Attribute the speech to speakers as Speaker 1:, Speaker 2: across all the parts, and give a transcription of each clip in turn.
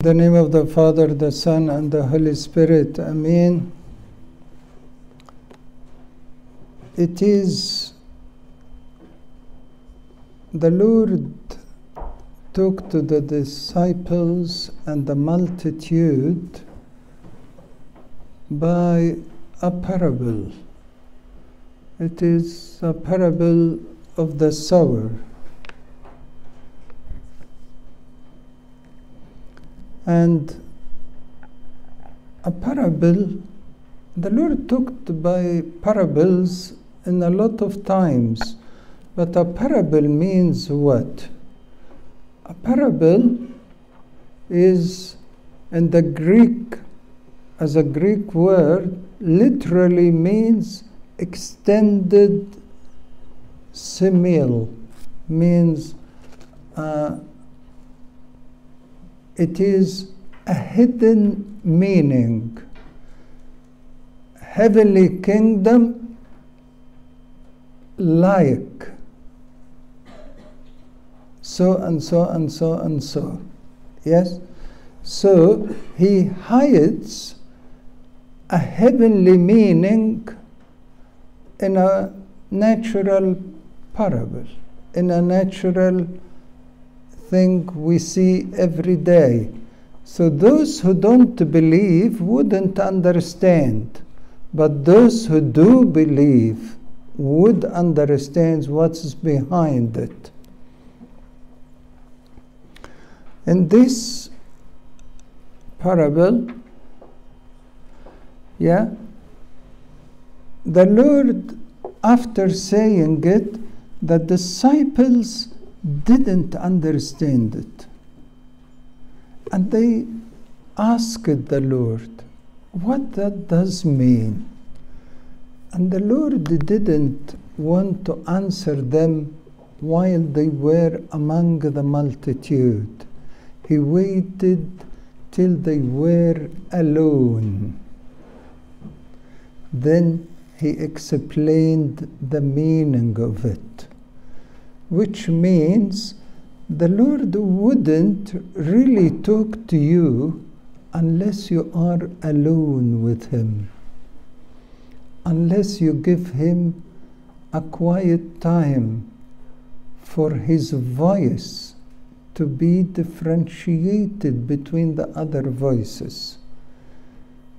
Speaker 1: the name of the Father, the Son, and the Holy Spirit. Amen. It is the Lord took to the disciples and the multitude by a parable. It is a parable of the sower. And a parable, the Lord talked by parables in a lot of times, but a parable means what? A parable is in the Greek, as a Greek word, literally means extended simile, means uh, it is a hidden meaning. Heavenly kingdom like so and so and so and so. Yes? So he hides a heavenly meaning in a natural parable, in a natural thing we see every day. So those who don't believe wouldn't understand, but those who do believe would understand what's behind it. In this parable, yeah, the Lord, after saying it, the disciples didn't understand it. And they asked the Lord, what that does mean? And the Lord didn't want to answer them while they were among the multitude. He waited till they were alone. Then he explained the meaning of it which means the Lord wouldn't really talk to you unless you are alone with Him, unless you give Him a quiet time for His voice to be differentiated between the other voices.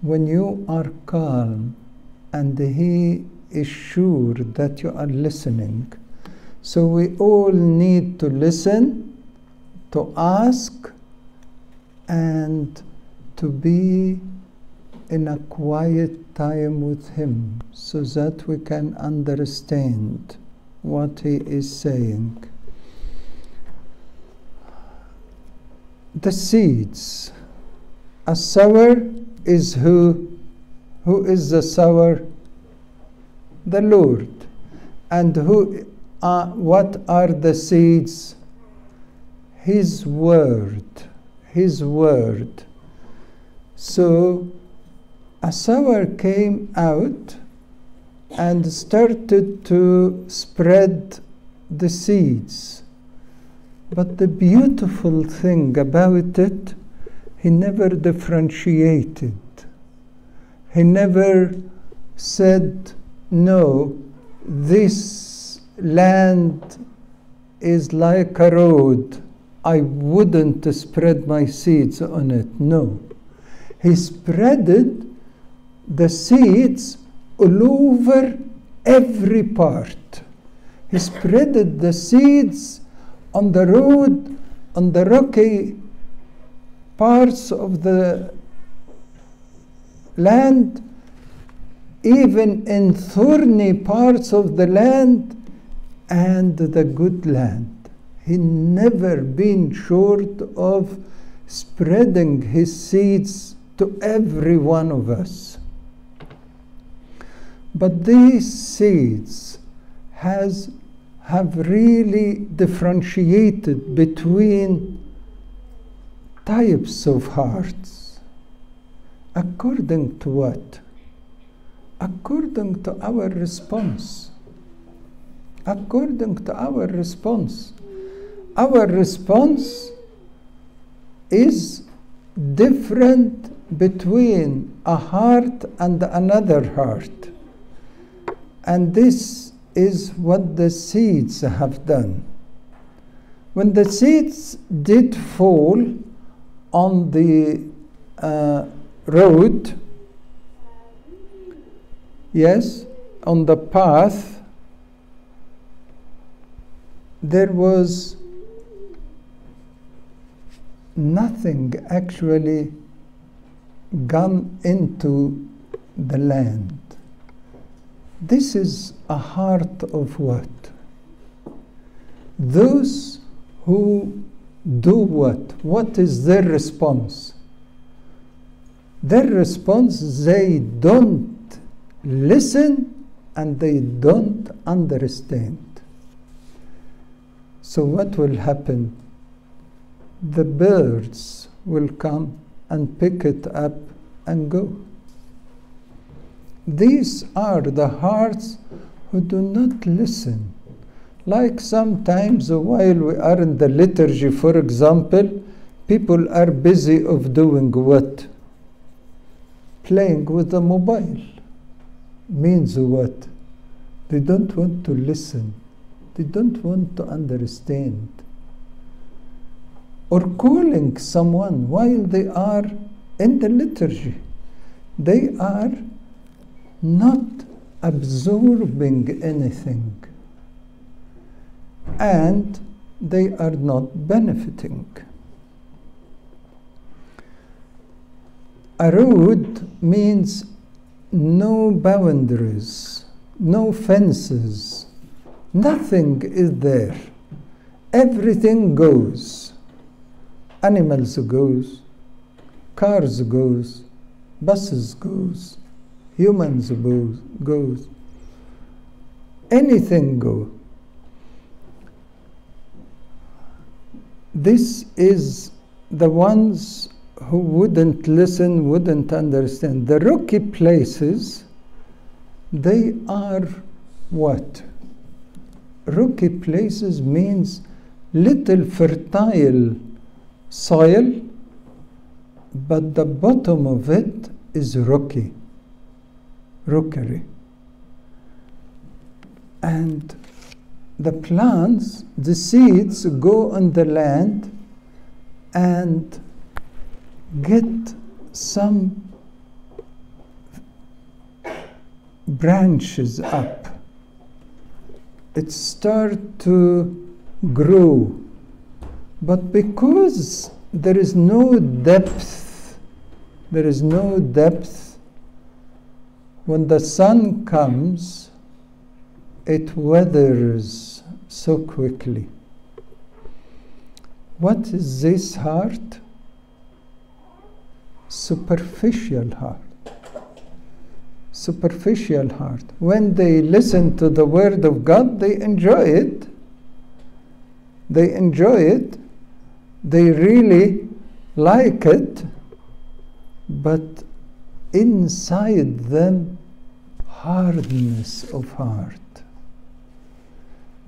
Speaker 1: When you are calm and He is sure that you are listening, so we all need to listen, to ask, and to be in a quiet time with Him so that we can understand what He is saying. The seeds. A sower is who? Who is the sower? The Lord. And who uh, what are the seeds? His word. His word. So a sower came out and started to spread the seeds. But the beautiful thing about it, he never differentiated. He never said, no, this land is like a road. I wouldn't spread my seeds on it. No. He spreaded the seeds all over every part. He spreaded the seeds on the road, on the rocky parts of the land, even in thorny parts of the land and the good land. He never been short of spreading his seeds to every one of us. But these seeds has have really differentiated between types of hearts. According to what? According to our response according to our response. Our response is different between a heart and another heart. And this is what the seeds have done. When the seeds did fall on the uh, road, yes, on the path, there was nothing actually gone into the land. This is a heart of what? Those who do what? What is their response? Their response, they don't listen and they don't understand. So, what will happen? The birds will come and pick it up and go. These are the hearts who do not listen. Like sometimes while we are in the liturgy, for example, people are busy of doing what? Playing with the mobile. Means what? They don't want to listen. They don't want to understand. Or calling someone while they are in the liturgy. They are not absorbing anything and they are not benefiting. A road means no boundaries, no fences, nothing is there. Everything goes. Animals goes, cars goes, buses goes, humans goes, goes. Anything goes. this is the ones who wouldn't listen, wouldn't understand. The rocky places, they are what? Rocky places means little fertile soil, but the bottom of it is rocky, rookery. And the plants, the seeds go on the land and get some branches up. It start to grow. But because there is no depth, there is no depth, when the sun comes, it withers so quickly. What is this heart? Superficial heart. Superficial heart. When they listen to the word of God, they enjoy it. They enjoy it. They really like it. But inside them, hardness of heart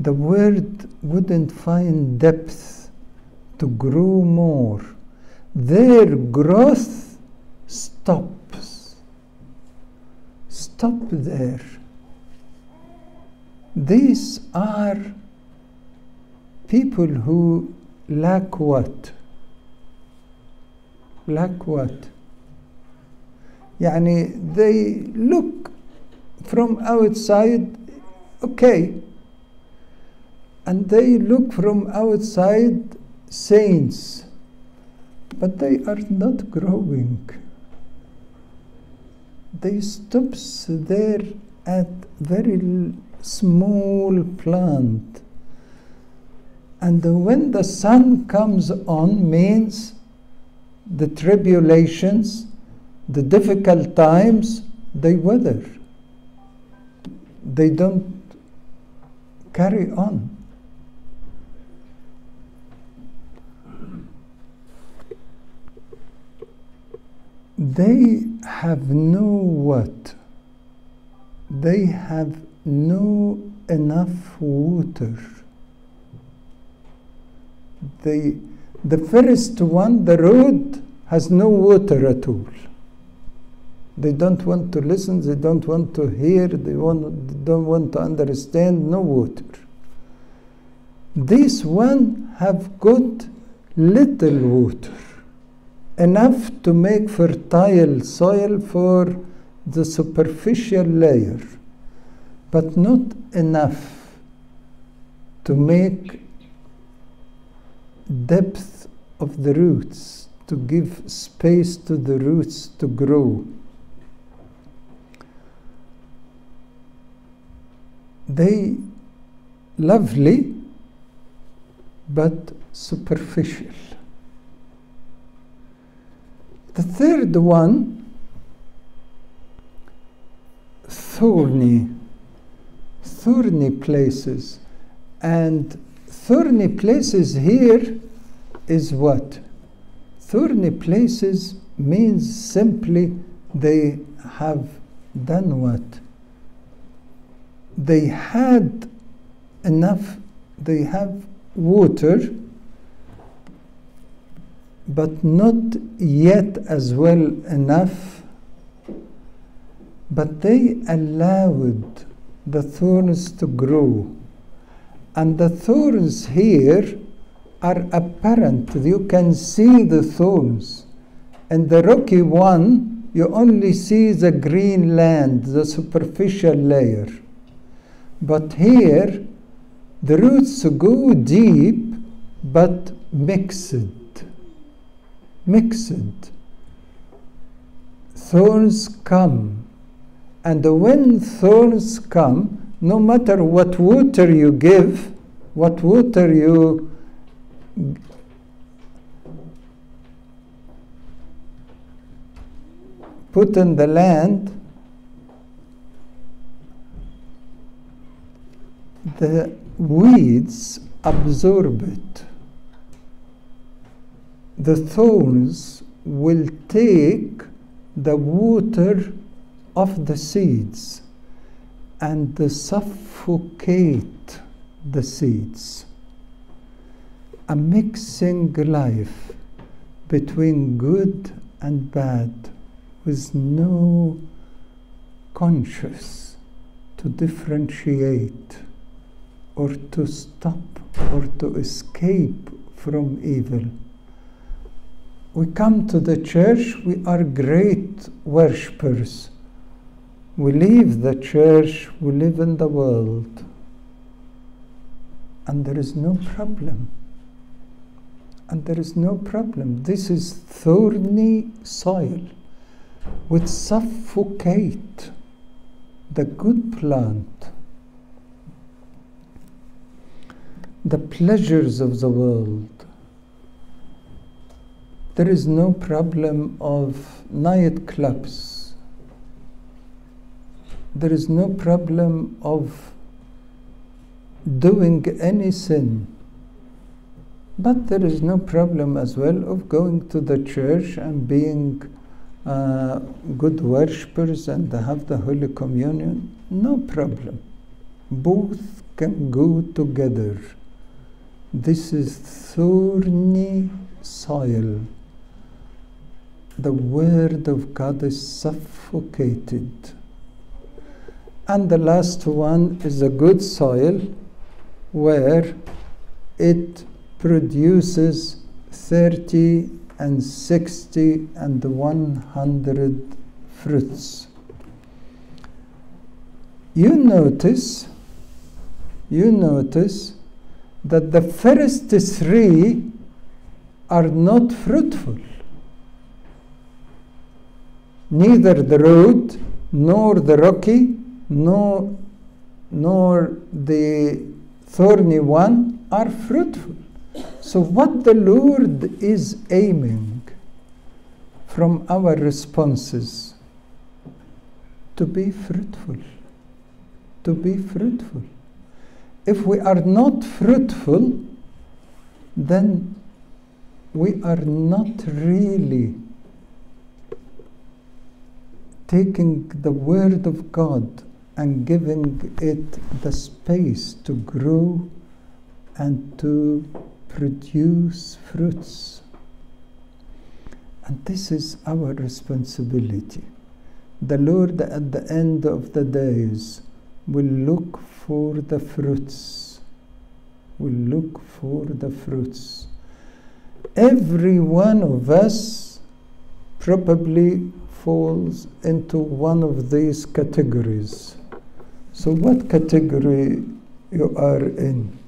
Speaker 1: the word wouldn't find depth to grow more. Their growth stops Stop there. These are people who lack what? Lack what? يعني they look from outside okay and they look from outside saints, but they are not growing. They stops there at very small plant. And when the sun comes on means the tribulations, the difficult times, they wither. They don't carry on. They have no what? They have no enough water. They, the first one, the road, has no water at all. They don't want to listen, they don't want to hear, they, want, they don't want to understand, no water. This one have got little water, enough to make fertile soil for the superficial layer, but not enough to make depth of the roots, to give space to the roots to grow. They lovely but superficial. The third one, thorny, thorny places. And thorny places here is what? Thorny places means simply they have done what? They had enough, they have water, but not yet as well enough, but they allowed the thorns to grow. And the thorns here are apparent. You can see the thorns. And the rocky one, you only see the green land, the superficial layer. But here, the roots go deep but mixed. Mixed. Thorns come. And when thorns come, no matter what water you give, what water you put in the land, the weeds absorb it. The thorns will take the water of the seeds and suffocate the seeds. A mixing life between good and bad with no conscious to differentiate or to stop or to escape from evil. We come to the church, we are great worshippers. We leave the church, we live in the world, and there is no problem. And there is no problem. This is thorny soil which suffocate the good plant the pleasures of the world. There is no problem of nightclubs. There is no problem of doing any sin. But there is no problem as well of going to the church and being uh, good worshippers and have the Holy Communion. No problem. Both can go together. This is thorny soil. The Word of God is suffocated. And the last one is a good soil where it produces 30 and 60 and 100 fruits. You notice, you notice that the first three are not fruitful. Neither the road, nor the rocky, nor, nor the thorny one are fruitful. So, what the Lord is aiming from our responses to be fruitful, to be fruitful if we are not fruitful, then we are not really taking the Word of God and giving it the space to grow and to produce fruits. And this is our responsibility. The Lord at the end of the days will look for the fruits. Will look for the fruits. Every one of us probably falls into one of these categories. So, what category you are in?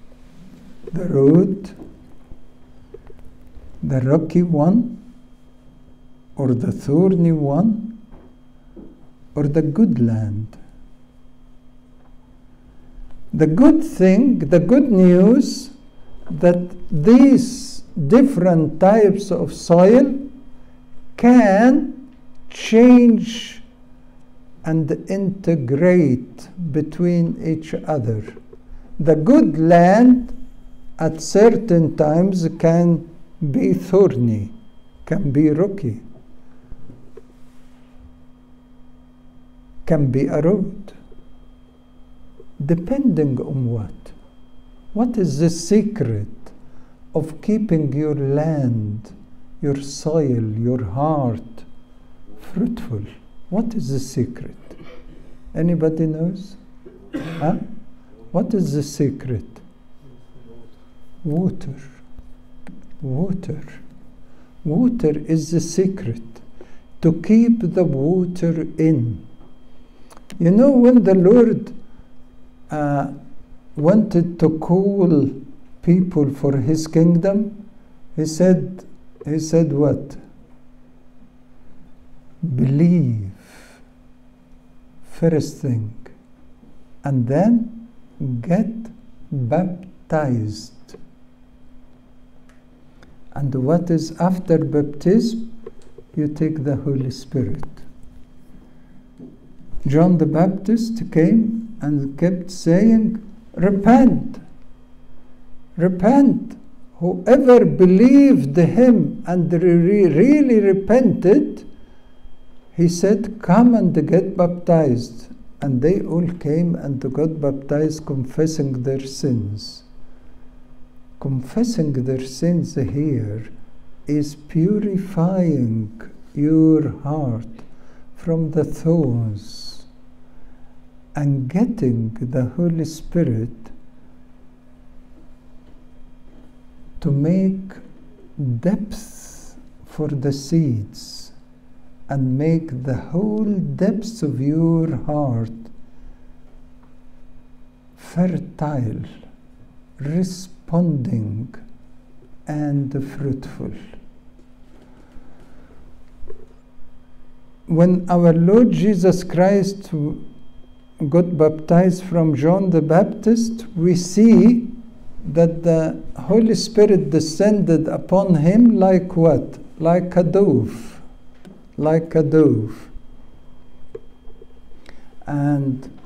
Speaker 1: The road, the rocky one, or the thorny one, or the good land? The good thing, the good news, that these different types of soil can change and integrate between each other. The good land at certain times can be thorny, can be rocky, can be a road, depending on what. What is the secret of keeping your land, your soil, your heart fruitful? What is the secret? Anybody knows? Huh? What is the secret? Water. Water. Water is the secret to keep the water in. You know, when the Lord uh, wanted to call people for his kingdom, he said, he said what? Believe first thing, and then get baptized. And what is after baptism? You take the Holy Spirit. John the Baptist came and kept saying, Repent, repent. Whoever believed him and re- really repented, he said, Come and get baptized. And they all came and got baptized, confessing their sins. Confessing their sins here is purifying your heart from the thorns and getting the Holy Spirit to make depth for the seeds and make the whole depths of your heart fertile, responding, and fruitful. When our Lord Jesus Christ got baptized from John the Baptist, we see that the Holy Spirit descended upon him like what? Like a dove. Like a dove. And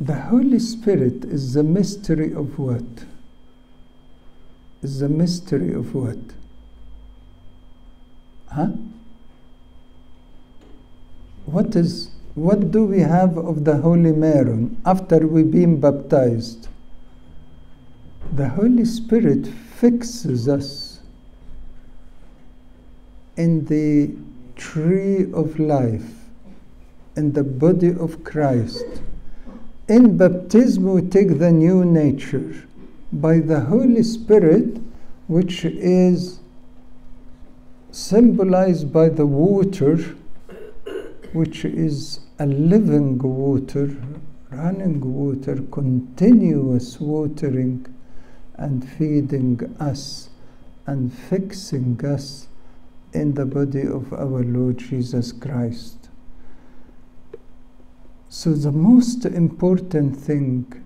Speaker 1: the Holy Spirit is the mystery of what? Is the mystery of what? Huh? What is what do we have of the Holy Myron after we've been baptized? The Holy Spirit fixes us in the tree of life, in the body of Christ. In baptism, we take the new nature by the Holy Spirit, which is symbolized by the water, which is a living water, running water, continuous watering and feeding us and fixing us in the body of our Lord Jesus Christ. So, the most important thing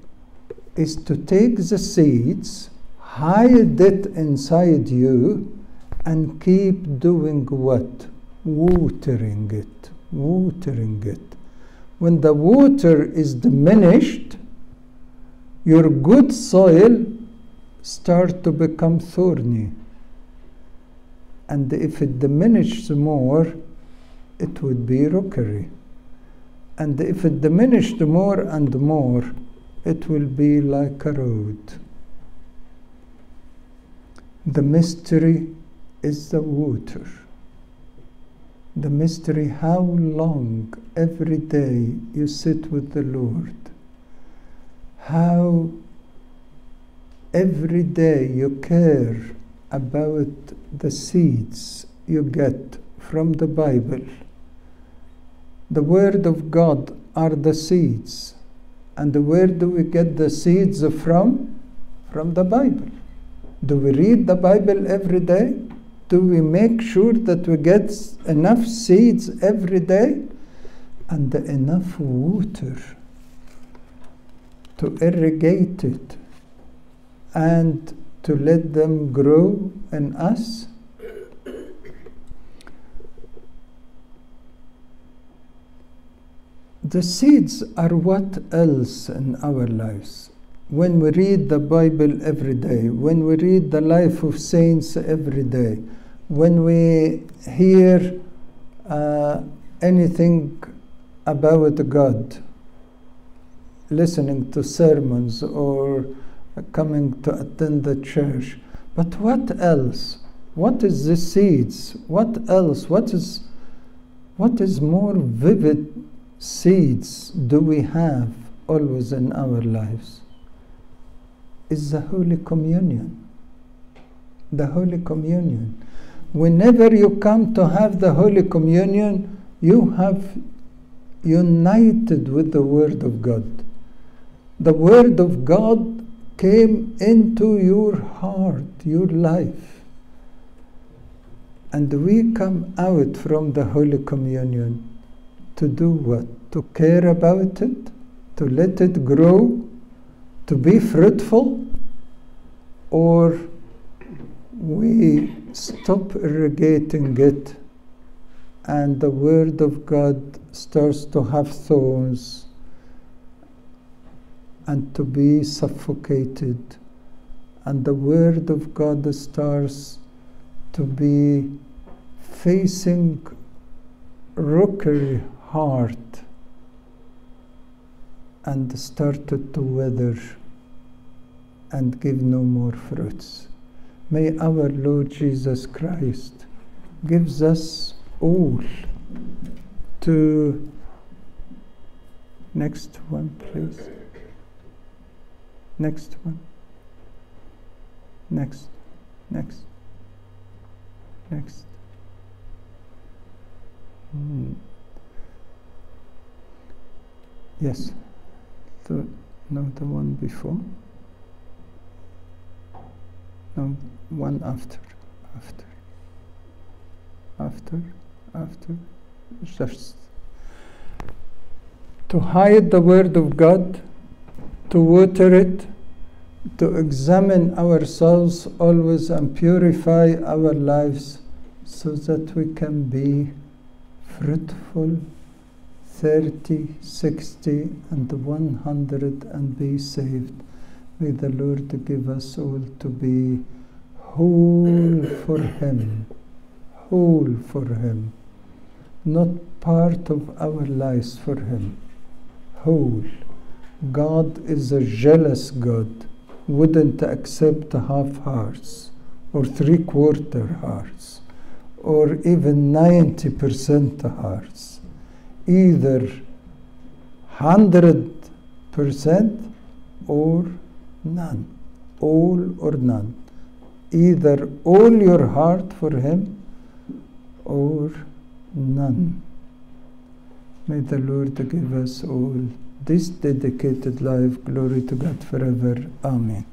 Speaker 1: is to take the seeds, hide it inside you, and keep doing what? Watering it, watering it. When the water is diminished, your good soil start to become thorny. And if it diminishes more, it would be rookery. And if it diminished more and more, it will be like a road. The mystery is the water. The mystery how long every day you sit with the Lord. How every day you care about the seeds you get from the Bible. The Word of God are the seeds. And where do we get the seeds from? From the Bible. Do we read the Bible every day? Do we make sure that we get enough seeds every day and enough water to irrigate it and to let them grow in us? The seeds are what else in our lives? When we read the Bible every day, when we read the life of saints every day, when we hear uh, anything about God, listening to sermons or coming to attend the church. But what else? What is the seeds? What else? What is what is more vivid seeds do we have always in our lives? Is the Holy Communion. The Holy Communion. Whenever you come to have the Holy Communion, you have united with the Word of God. The Word of God came into your heart, your life. And we come out from the Holy Communion to do what? To care about it, to let it grow, to be fruitful, or we stop irrigating it and the Word of God starts to have thorns and to be suffocated, and the Word of God starts to be facing rookery heart and started to wither and give no more fruits. May our Lord Jesus Christ gives us all to next one please next one. Next. Next. Next. Hmm. yes. The no the one before. No one after. After. After. After. Just to hide the word of God to water it to examine ourselves always and purify our lives so that we can be fruitful 30, 60, and 100 and be saved. May the Lord give us all to be whole for Him, whole for Him, not part of our lives for Him, whole. God is a jealous God, wouldn't accept half hearts or three quarter hearts or even 90% hearts. Either 100% or none. All or none. Either all your heart for Him or none. May the Lord give us all this dedicated life. Glory to God forever. Amen.